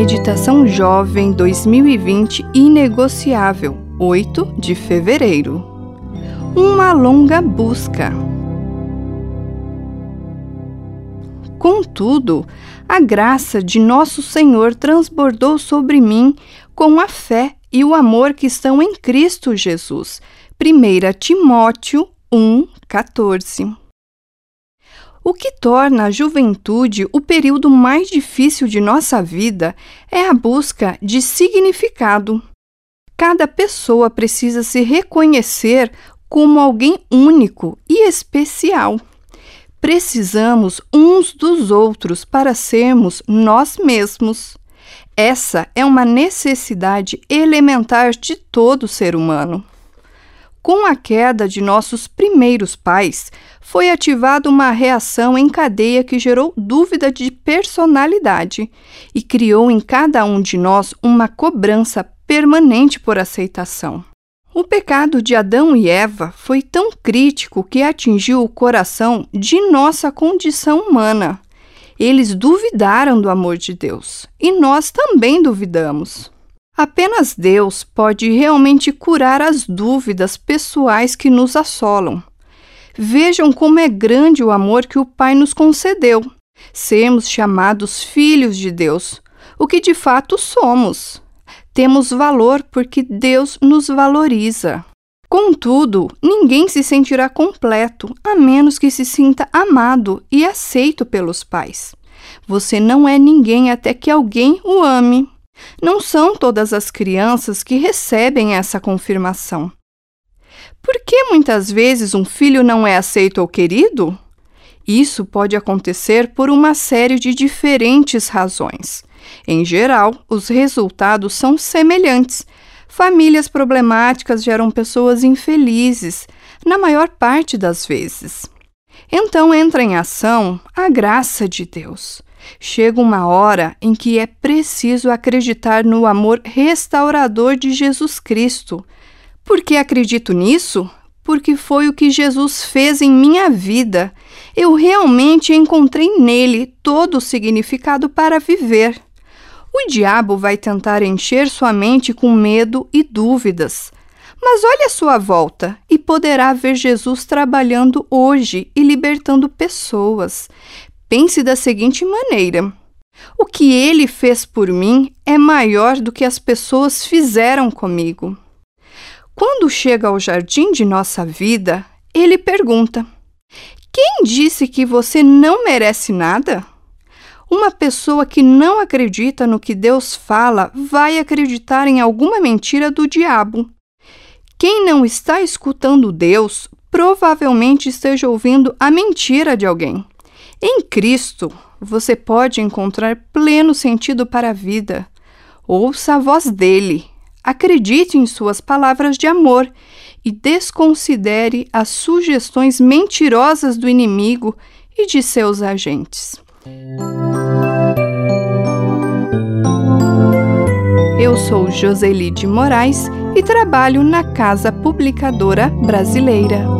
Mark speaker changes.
Speaker 1: Meditação Jovem 2020 Inegociável, 8 de fevereiro. Uma longa busca. Contudo, a graça de nosso Senhor transbordou sobre mim com a fé e o amor que estão em Cristo Jesus. 1 Timóteo 1, 14. O que torna a juventude o período mais difícil de nossa vida é a busca de significado. Cada pessoa precisa se reconhecer como alguém único e especial. Precisamos uns dos outros para sermos nós mesmos. Essa é uma necessidade elementar de todo ser humano. Com a queda de nossos primeiros pais, foi ativada uma reação em cadeia que gerou dúvida de personalidade e criou em cada um de nós uma cobrança permanente por aceitação. O pecado de Adão e Eva foi tão crítico que atingiu o coração de nossa condição humana. Eles duvidaram do amor de Deus e nós também duvidamos. Apenas Deus pode realmente curar as dúvidas pessoais que nos assolam. Vejam como é grande o amor que o Pai nos concedeu. Sermos chamados filhos de Deus, o que de fato somos. Temos valor porque Deus nos valoriza. Contudo, ninguém se sentirá completo a menos que se sinta amado e aceito pelos pais. Você não é ninguém até que alguém o ame. Não são todas as crianças que recebem essa confirmação. Por que muitas vezes um filho não é aceito ou querido? Isso pode acontecer por uma série de diferentes razões. Em geral, os resultados são semelhantes. Famílias problemáticas geram pessoas infelizes, na maior parte das vezes. Então entra em ação a graça de Deus. Chega uma hora em que é preciso acreditar no amor restaurador de Jesus Cristo. Por que acredito nisso? Porque foi o que Jesus fez em minha vida. Eu realmente encontrei nele todo o significado para viver. O diabo vai tentar encher sua mente com medo e dúvidas. Mas olhe à sua volta e poderá ver Jesus trabalhando hoje e libertando pessoas. Pense da seguinte maneira: o que ele fez por mim é maior do que as pessoas fizeram comigo. Quando chega ao jardim de nossa vida, ele pergunta: Quem disse que você não merece nada? Uma pessoa que não acredita no que Deus fala vai acreditar em alguma mentira do diabo. Quem não está escutando Deus provavelmente esteja ouvindo a mentira de alguém. Em Cristo, você pode encontrar pleno sentido para a vida. Ouça a voz dele, acredite em suas palavras de amor e desconsidere as sugestões mentirosas do inimigo e de seus agentes. Eu sou Joseli de Moraes e trabalho na Casa Publicadora Brasileira.